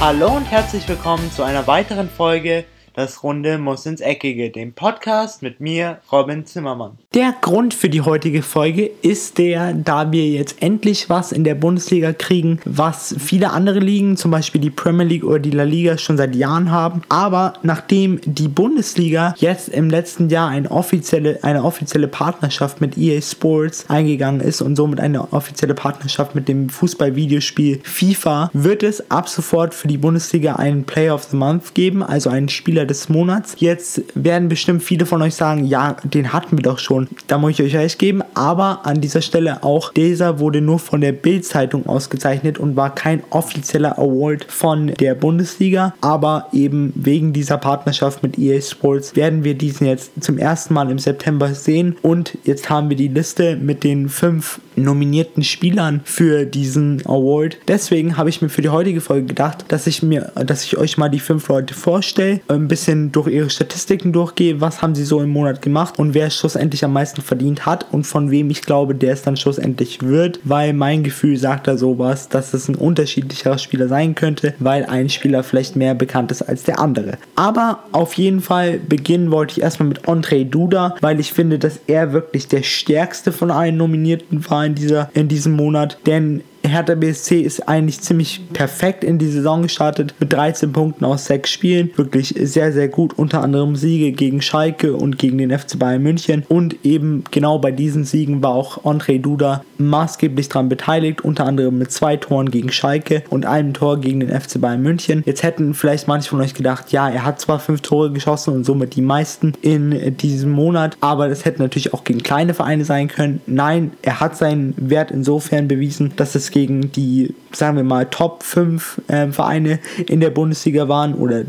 Hallo und herzlich willkommen zu einer weiteren Folge das Runde muss ins Eckige, dem Podcast mit mir, Robin Zimmermann. Der Grund für die heutige Folge ist der, da wir jetzt endlich was in der Bundesliga kriegen, was viele andere Ligen, zum Beispiel die Premier League oder die La Liga, schon seit Jahren haben. Aber nachdem die Bundesliga jetzt im letzten Jahr eine offizielle, eine offizielle Partnerschaft mit EA Sports eingegangen ist und somit eine offizielle Partnerschaft mit dem Fußball-Videospiel FIFA, wird es ab sofort für die Bundesliga einen Player of the Month geben, also einen Spieler des Monats. Jetzt werden bestimmt viele von euch sagen, ja, den hatten wir doch schon. Da muss ich euch recht geben. Aber an dieser Stelle auch, dieser wurde nur von der Bild-Zeitung ausgezeichnet und war kein offizieller Award von der Bundesliga. Aber eben wegen dieser Partnerschaft mit EA Sports werden wir diesen jetzt zum ersten Mal im September sehen. Und jetzt haben wir die Liste mit den fünf nominierten Spielern für diesen Award. Deswegen habe ich mir für die heutige Folge gedacht, dass ich mir, dass ich euch mal die fünf Leute vorstelle, ein bisschen durch ihre Statistiken durchgehe, was haben sie so im Monat gemacht und wer schlussendlich am meisten verdient hat und von wem ich glaube, der es dann schlussendlich wird, weil mein Gefühl sagt da sowas, dass es ein unterschiedlicherer Spieler sein könnte, weil ein Spieler vielleicht mehr bekannt ist als der andere. Aber auf jeden Fall beginnen wollte ich erstmal mit Andre Duda, weil ich finde, dass er wirklich der stärkste von allen Nominierten war in, dieser, in diesem Monat, denn Hertha BSC ist eigentlich ziemlich perfekt in die Saison gestartet mit 13 Punkten aus 6 Spielen. Wirklich sehr, sehr gut. Unter anderem Siege gegen Schalke und gegen den FC Bayern München. Und eben genau bei diesen Siegen war auch André Duda maßgeblich daran beteiligt. Unter anderem mit zwei Toren gegen Schalke und einem Tor gegen den FC Bayern München. Jetzt hätten vielleicht manche von euch gedacht, ja, er hat zwar fünf Tore geschossen und somit die meisten in diesem Monat, aber das hätte natürlich auch gegen kleine Vereine sein können. Nein, er hat seinen Wert insofern bewiesen, dass es gegen die, sagen wir mal, Top 5 äh, Vereine in der Bundesliga waren oder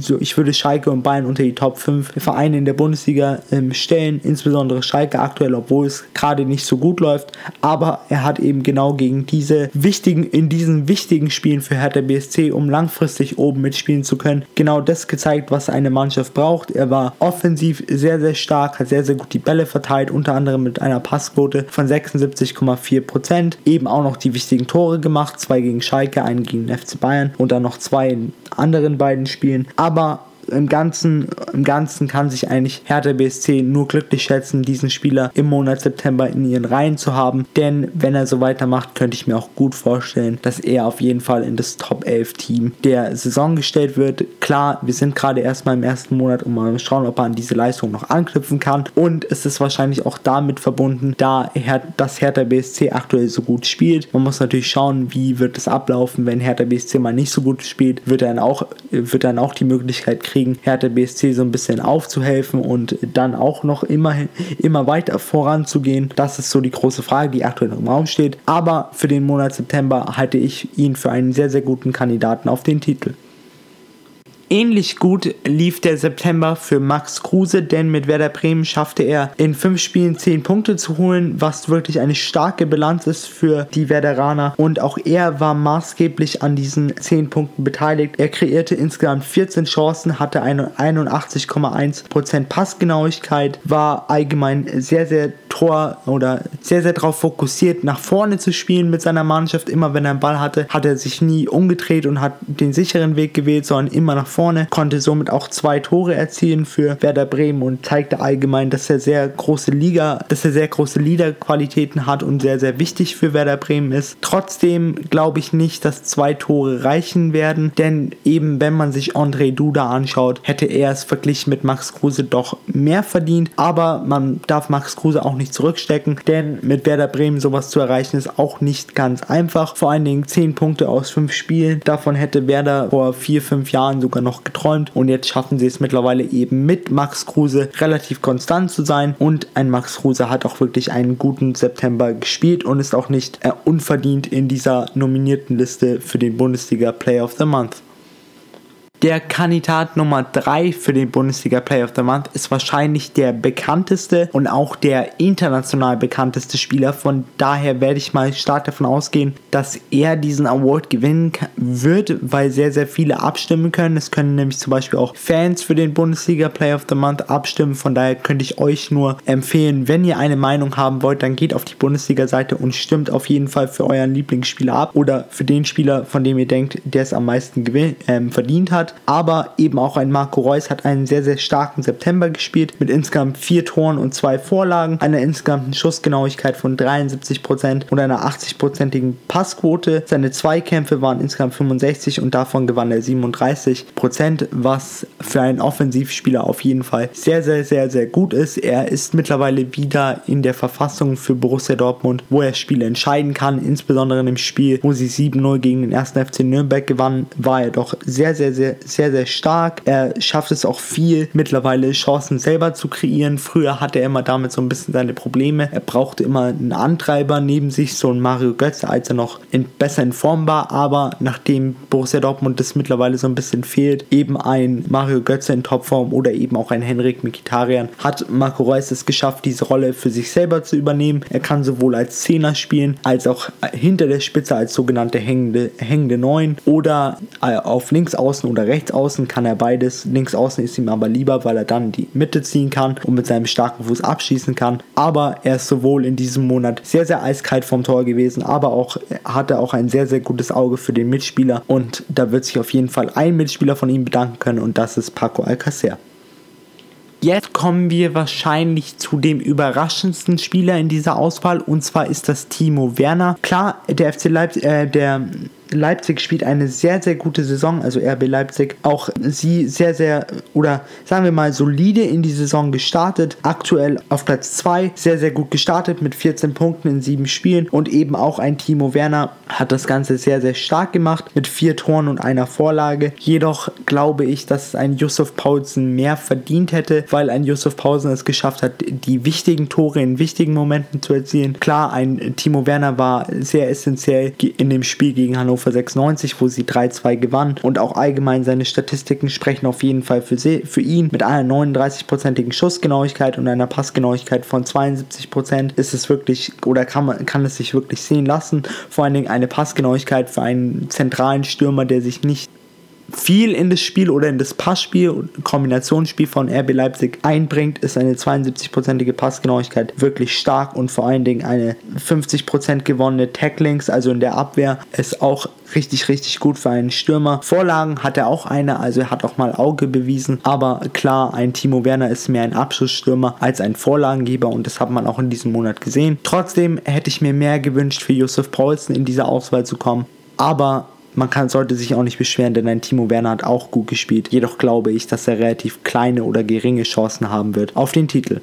so, ich würde Schalke und Bayern unter die Top 5 Vereine in der Bundesliga ähm, stellen, insbesondere Schalke aktuell, obwohl es gerade nicht so gut läuft. Aber er hat eben genau gegen diese wichtigen, in diesen wichtigen Spielen für Hertha BSC, um langfristig oben mitspielen zu können, genau das gezeigt, was eine Mannschaft braucht. Er war offensiv sehr, sehr stark, hat sehr, sehr gut die Bälle verteilt, unter anderem mit einer Passquote von 76,4%. Eben auch noch die wichtigen Tore gemacht, zwei gegen Schalke, einen gegen den FC Bayern und dann noch zwei in anderen beiden Spielen aber im Ganzen, im Ganzen kann sich eigentlich Hertha BSC nur glücklich schätzen, diesen Spieler im Monat September in ihren Reihen zu haben. Denn wenn er so weitermacht, könnte ich mir auch gut vorstellen, dass er auf jeden Fall in das Top 11 Team der Saison gestellt wird. Klar, wir sind gerade erstmal im ersten Monat und mal schauen, ob er an diese Leistung noch anknüpfen kann. Und es ist wahrscheinlich auch damit verbunden, da Her das Hertha BSC aktuell so gut spielt. Man muss natürlich schauen, wie wird es ablaufen, wenn Hertha BSC mal nicht so gut spielt, wird er dann auch, wird dann auch die Möglichkeit kriegen, kriegen, Hertha BSC so ein bisschen aufzuhelfen und dann auch noch immer, immer weiter voranzugehen. Das ist so die große Frage, die aktuell im Raum steht. Aber für den Monat September halte ich ihn für einen sehr, sehr guten Kandidaten auf den Titel. Ähnlich gut lief der September für Max Kruse, denn mit Werder Bremen schaffte er in fünf Spielen zehn Punkte zu holen, was wirklich eine starke Bilanz ist für die Werderaner. Und auch er war maßgeblich an diesen zehn Punkten beteiligt. Er kreierte insgesamt 14 Chancen, hatte eine 81,1% Passgenauigkeit, war allgemein sehr, sehr Tor oder sehr, sehr darauf fokussiert, nach vorne zu spielen mit seiner Mannschaft. Immer wenn er einen Ball hatte, hat er sich nie umgedreht und hat den sicheren Weg gewählt, sondern immer nach vorne. Konnte somit auch zwei Tore erzielen für Werder Bremen und zeigte allgemein, dass er sehr große Liga, dass er sehr große Liederqualitäten hat und sehr, sehr wichtig für Werder Bremen ist. Trotzdem glaube ich nicht, dass zwei Tore reichen werden, denn eben wenn man sich André Duda anschaut, hätte er es verglichen mit Max Kruse doch mehr verdient. Aber man darf Max Kruse auch nicht nicht zurückstecken, denn mit Werder Bremen sowas zu erreichen ist auch nicht ganz einfach. Vor allen Dingen 10 Punkte aus 5 Spielen. Davon hätte Werder vor 4, 5 Jahren sogar noch geträumt und jetzt schaffen sie es mittlerweile eben mit Max Kruse relativ konstant zu sein und ein Max Kruse hat auch wirklich einen guten September gespielt und ist auch nicht äh, unverdient in dieser nominierten Liste für den Bundesliga Player of the Month. Der Kandidat Nummer 3 für den Bundesliga Player of the Month ist wahrscheinlich der bekannteste und auch der international bekannteste Spieler. Von daher werde ich mal stark davon ausgehen, dass er diesen Award gewinnen wird, weil sehr, sehr viele abstimmen können. Es können nämlich zum Beispiel auch Fans für den Bundesliga Player of the Month abstimmen. Von daher könnte ich euch nur empfehlen, wenn ihr eine Meinung haben wollt, dann geht auf die Bundesliga-Seite und stimmt auf jeden Fall für euren Lieblingsspieler ab oder für den Spieler, von dem ihr denkt, der es am meisten gewinn, ähm, verdient hat hat. Aber eben auch ein Marco Reus hat einen sehr, sehr starken September gespielt mit insgesamt vier Toren und zwei Vorlagen, einer insgesamten Schussgenauigkeit von 73% und einer 80%igen Passquote. Seine Zweikämpfe waren insgesamt 65 und davon gewann er 37%, was für einen Offensivspieler auf jeden Fall sehr, sehr, sehr, sehr gut ist. Er ist mittlerweile wieder in der Verfassung für Borussia Dortmund, wo er Spiele entscheiden kann, insbesondere im Spiel, wo sie 7-0 gegen den 1. FC Nürnberg gewannen, war er doch sehr, sehr, sehr, sehr, sehr stark. Er schafft es auch viel, mittlerweile Chancen selber zu kreieren. Früher hatte er immer damit so ein bisschen seine Probleme. Er brauchte immer einen Antreiber neben sich, so ein Mario Götze, als er noch in, besser in Form war. Aber nachdem Borussia Dortmund das mittlerweile so ein bisschen fehlt, eben ein Mario Götze in Topform oder eben auch ein Henrik Mikitarian, hat Marco Reus es geschafft, diese Rolle für sich selber zu übernehmen. Er kann sowohl als Zehner spielen, als auch hinter der Spitze als sogenannte hängende, hängende Neun oder äh, auf links außen oder rechts außen kann er beides. Links außen ist ihm aber lieber, weil er dann die Mitte ziehen kann und mit seinem starken Fuß abschießen kann. Aber er ist sowohl in diesem Monat sehr, sehr eiskalt vom Tor gewesen, aber auch hatte auch ein sehr, sehr gutes Auge für den Mitspieler und da wird sich auf jeden Fall ein Mitspieler von ihm bedanken können und das ist Paco Alcacer. Jetzt kommen wir wahrscheinlich zu dem überraschendsten Spieler in dieser Auswahl und zwar ist das Timo Werner. Klar, der FC Leipzig, äh, der Leipzig spielt eine sehr, sehr gute Saison, also RB Leipzig. Auch sie sehr, sehr, oder sagen wir mal, solide in die Saison gestartet. Aktuell auf Platz 2, sehr, sehr gut gestartet mit 14 Punkten in 7 Spielen. Und eben auch ein Timo Werner hat das Ganze sehr, sehr stark gemacht mit 4 Toren und einer Vorlage. Jedoch glaube ich, dass ein Yusuf Paulsen mehr verdient hätte, weil ein Yusuf Paulsen es geschafft hat, die wichtigen Tore in wichtigen Momenten zu erzielen. Klar, ein Timo Werner war sehr essentiell in dem Spiel gegen Hannover Hannover 96, wo sie 3-2 gewann. Und auch allgemein seine Statistiken sprechen auf jeden Fall für, sie, für ihn. Mit einer 39-prozentigen Schussgenauigkeit und einer Passgenauigkeit von 72 Prozent ist es wirklich oder kann, man, kann es sich wirklich sehen lassen. Vor allen Dingen eine Passgenauigkeit für einen zentralen Stürmer, der sich nicht viel in das Spiel oder in das Passspiel und Kombinationsspiel von RB Leipzig einbringt, ist eine 72-prozentige Passgenauigkeit wirklich stark und vor allen Dingen eine 50% gewonnene Tacklings, also in der Abwehr, ist auch richtig, richtig gut für einen Stürmer. Vorlagen hat er auch eine, also er hat auch mal Auge bewiesen, aber klar, ein Timo Werner ist mehr ein Abschlussstürmer als ein Vorlagengeber und das hat man auch in diesem Monat gesehen. Trotzdem hätte ich mir mehr gewünscht, für Josef Paulsen in diese Auswahl zu kommen, aber man kann, sollte sich auch nicht beschweren, denn ein Timo Werner hat auch gut gespielt. Jedoch glaube ich, dass er relativ kleine oder geringe Chancen haben wird auf den Titel.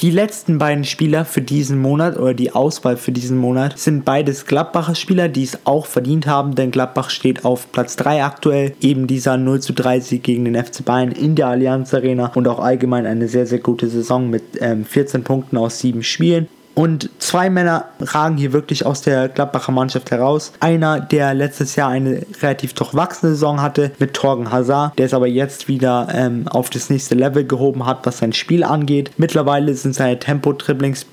Die letzten beiden Spieler für diesen Monat oder die Auswahl für diesen Monat sind beides Gladbacher Spieler, die es auch verdient haben, denn Gladbach steht auf Platz 3 aktuell. Eben dieser 0 zu 3 Sieg gegen den FC Bayern in der Allianz Arena und auch allgemein eine sehr, sehr gute Saison mit ähm, 14 Punkten aus 7 Spielen. Und zwei Männer ragen hier wirklich aus der Gladbacher Mannschaft heraus. Einer, der letztes Jahr eine relativ durchwachsene Saison hatte mit Torgen Hazard, der es aber jetzt wieder ähm, auf das nächste Level gehoben hat, was sein Spiel angeht. Mittlerweile sind seine Tempo-Dribblings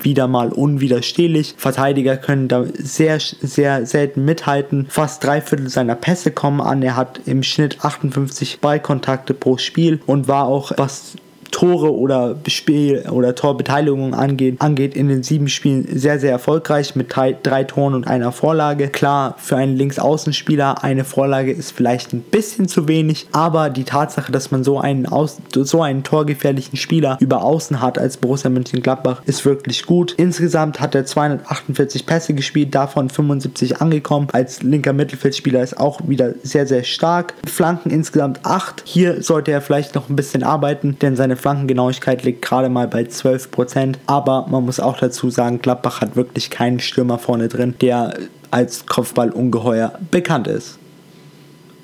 wieder mal unwiderstehlich. Verteidiger können da sehr, sehr selten mithalten. Fast drei Viertel seiner Pässe kommen an. Er hat im Schnitt 58 Ballkontakte pro Spiel und war auch, was Tore oder Spiel oder Torbeteiligung angeht, angeht in den sieben Spielen sehr, sehr erfolgreich mit drei, drei Toren und einer Vorlage. Klar, für einen Linksaußenspieler eine Vorlage ist vielleicht ein bisschen zu wenig, aber die Tatsache, dass man so einen, Aus, so einen torgefährlichen Spieler über Außen hat als Borussia Mönchengladbach, ist wirklich gut. Insgesamt hat er 248 Pässe gespielt, davon 75 angekommen. Als linker Mittelfeldspieler ist auch wieder sehr, sehr stark. Flanken insgesamt 8. Hier sollte er vielleicht noch ein bisschen arbeiten, denn seine Flankengenauigkeit liegt gerade mal bei 12%. Aber man muss auch dazu sagen, Gladbach hat wirklich keinen Stürmer vorne drin, der als Kopfballungeheuer bekannt ist.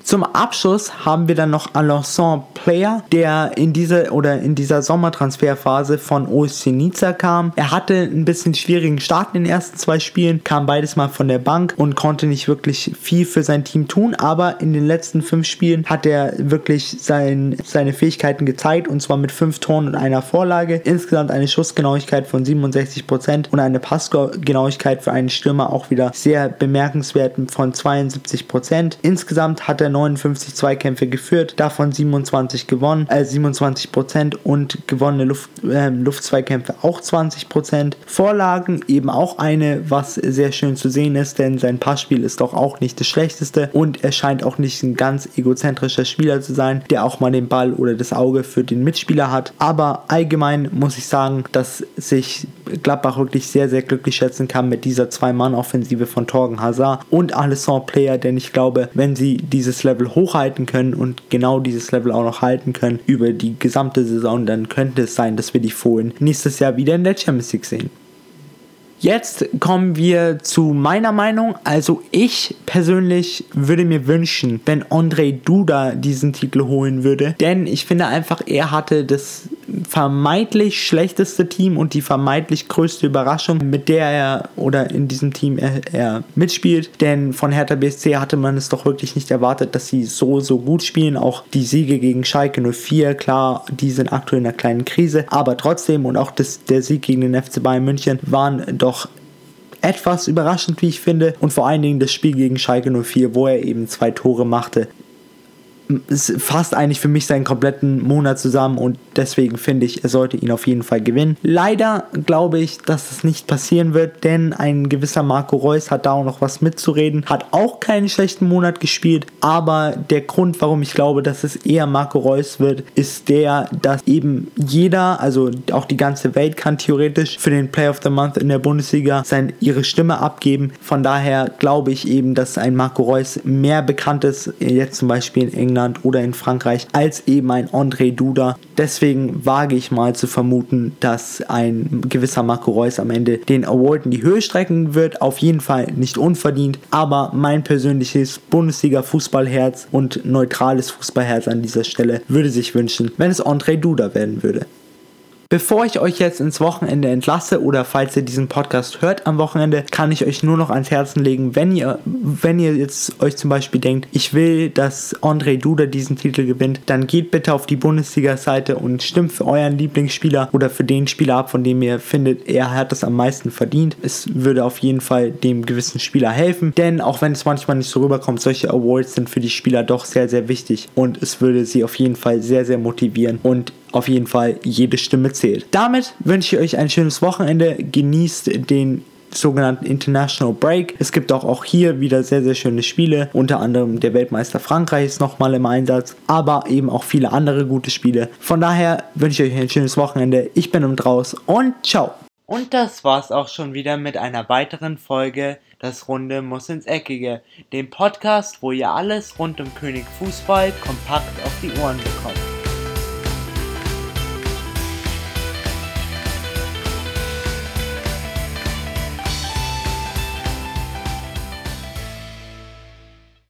Zum Abschluss haben wir dann noch Alençon Player, der in dieser oder in dieser Sommertransferphase von OSC Nizza kam. Er hatte ein bisschen schwierigen Start in den ersten zwei Spielen, kam beides mal von der Bank und konnte nicht wirklich viel für sein Team tun, aber in den letzten fünf Spielen hat er wirklich sein, seine Fähigkeiten gezeigt und zwar mit fünf Toren und einer Vorlage. Insgesamt eine Schussgenauigkeit von 67% und eine Passgenauigkeit für einen Stürmer auch wieder sehr bemerkenswert von 72%. Insgesamt hat er 59 Zweikämpfe geführt, davon 27 gewonnen, äh 27% und gewonnene Luft, äh, Luftzweikämpfe auch 20% Vorlagen eben auch eine, was sehr schön zu sehen ist, denn sein Passspiel ist doch auch nicht das schlechteste und er scheint auch nicht ein ganz egozentrischer Spieler zu sein, der auch mal den Ball oder das Auge für den Mitspieler hat. Aber allgemein muss ich sagen, dass sich Gladbach wirklich sehr, sehr glücklich schätzen kann mit dieser Zwei-Mann-Offensive von Torgen Hazard und Alessandro Player, denn ich glaube, wenn sie dieses Level hochhalten können und genau dieses Level auch noch halten können über die gesamte Saison, dann könnte es sein, dass wir die Fohlen nächstes Jahr wieder in der Champions League sehen. Jetzt kommen wir zu meiner Meinung. Also ich persönlich würde mir wünschen, wenn André Duda diesen Titel holen würde. Denn ich finde einfach, er hatte das vermeintlich schlechteste Team und die vermeintlich größte Überraschung, mit der er oder in diesem Team er, er, mitspielt. Denn von Hertha BSC hatte man es doch wirklich nicht erwartet, dass sie so, so gut spielen. Auch die Siege gegen Schalke 04, klar, die sind aktuell in einer kleinen Krise, aber trotzdem und auch das, der Sieg gegen den FC Bayern München waren doch etwas überraschend, wie ich finde. Und vor allen Dingen das Spiel gegen Schalke 04, wo er eben zwei Tore machte fasst eigentlich für mich seinen kompletten Monat zusammen und deswegen finde ich, er sollte ihn auf jeden Fall gewinnen. Leider glaube ich, dass es nicht passieren wird, denn ein gewisser Marco Reus hat da auch noch was mitzureden, hat auch keinen schlechten Monat gespielt, aber der Grund, warum ich glaube, dass es eher Marco Reus wird, ist der, dass eben jeder, also auch die ganze Welt kann theoretisch für den Play of the Month in der Bundesliga sein, ihre Stimme abgeben. Von daher glaube ich eben, dass ein Marco Reus mehr bekannt ist, jetzt zum Beispiel in England England oder in Frankreich als eben ein André Duda. Deswegen wage ich mal zu vermuten, dass ein gewisser Marco Reus am Ende den Award in die Höhe strecken wird. Auf jeden Fall nicht unverdient, aber mein persönliches Bundesliga-Fußballherz und neutrales Fußballherz an dieser Stelle würde sich wünschen, wenn es André Duda werden würde. Bevor ich euch jetzt ins Wochenende entlasse oder falls ihr diesen Podcast hört am Wochenende, kann ich euch nur noch ans Herzen legen, wenn ihr, wenn ihr jetzt euch zum Beispiel denkt, ich will, dass André Duda diesen Titel gewinnt, dann geht bitte auf die Bundesliga-Seite und stimmt für euren Lieblingsspieler oder für den Spieler ab, von dem ihr findet, er hat es am meisten verdient. Es würde auf jeden Fall dem gewissen Spieler helfen, denn auch wenn es manchmal nicht so rüberkommt, solche Awards sind für die Spieler doch sehr, sehr wichtig und es würde sie auf jeden Fall sehr, sehr motivieren und auf jeden Fall jede Stimme zählt. Damit wünsche ich euch ein schönes Wochenende. Genießt den sogenannten International Break. Es gibt auch, auch hier wieder sehr, sehr schöne Spiele. Unter anderem der Weltmeister Frankreich ist nochmal im Einsatz, aber eben auch viele andere gute Spiele. Von daher wünsche ich euch ein schönes Wochenende. Ich bin um draus und ciao. Und das war's auch schon wieder mit einer weiteren Folge Das Runde muss ins Eckige, dem Podcast, wo ihr alles rund um König Fußball kompakt auf die Ohren bekommt.